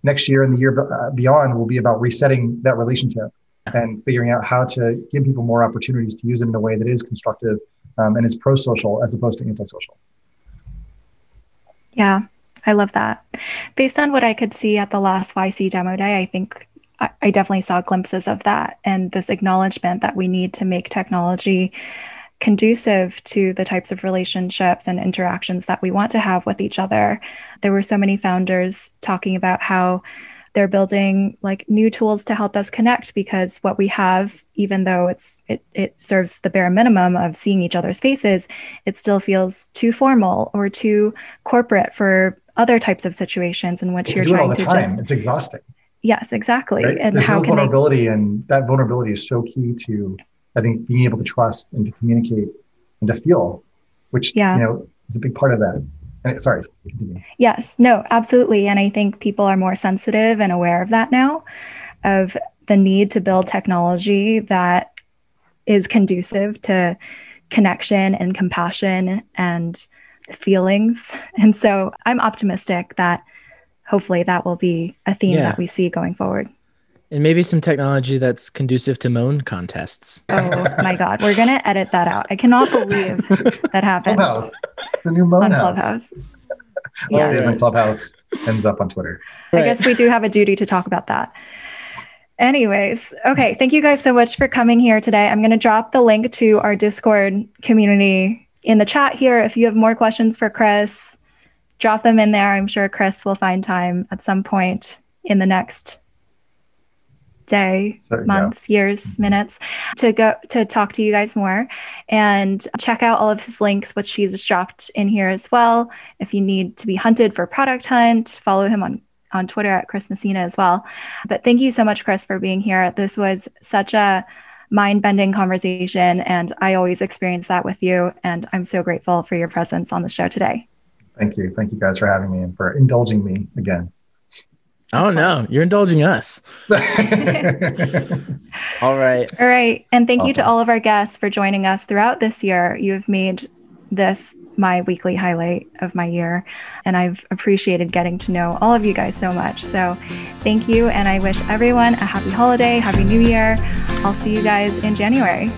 next year and the year uh, beyond will be about resetting that relationship and figuring out how to give people more opportunities to use it in a way that is constructive um, and is pro-social as opposed to antisocial. Yeah, I love that. Based on what I could see at the last YC demo day, I think I definitely saw glimpses of that and this acknowledgement that we need to make technology conducive to the types of relationships and interactions that we want to have with each other. There were so many founders talking about how they're building like new tools to help us connect because what we have even though it's it, it serves the bare minimum of seeing each other's faces it still feels too formal or too corporate for other types of situations in which it's you're trying it to time. just it's exhausting yes exactly right? and There's how no can vulnerability they... and that vulnerability is so key to I think being able to trust and to communicate and to feel, which yeah. you know is a big part of that. And sorry, continue. Yes, no, absolutely. And I think people are more sensitive and aware of that now, of the need to build technology that is conducive to connection and compassion and feelings. And so I'm optimistic that hopefully that will be a theme yeah. that we see going forward. And maybe some technology that's conducive to moan contests. Oh my God. We're going to edit that out. I cannot believe that happens. Clubhouse. The new moan on house. Clubhouse. yes. and Clubhouse ends up on Twitter. I guess we do have a duty to talk about that. Anyways, okay. Thank you guys so much for coming here today. I'm going to drop the link to our Discord community in the chat here. If you have more questions for Chris, drop them in there. I'm sure Chris will find time at some point in the next day, months, years, mm-hmm. minutes to go to talk to you guys more and check out all of his links, which he's just dropped in here as well. If you need to be hunted for product hunt, follow him on on Twitter at Chris Messina as well. But thank you so much, Chris, for being here. This was such a mind bending conversation, and I always experience that with you. And I'm so grateful for your presence on the show today. Thank you. Thank you guys for having me and for indulging me again. Oh no, you're indulging us. all right. All right. And thank awesome. you to all of our guests for joining us throughout this year. You've made this my weekly highlight of my year. And I've appreciated getting to know all of you guys so much. So thank you. And I wish everyone a happy holiday, happy new year. I'll see you guys in January.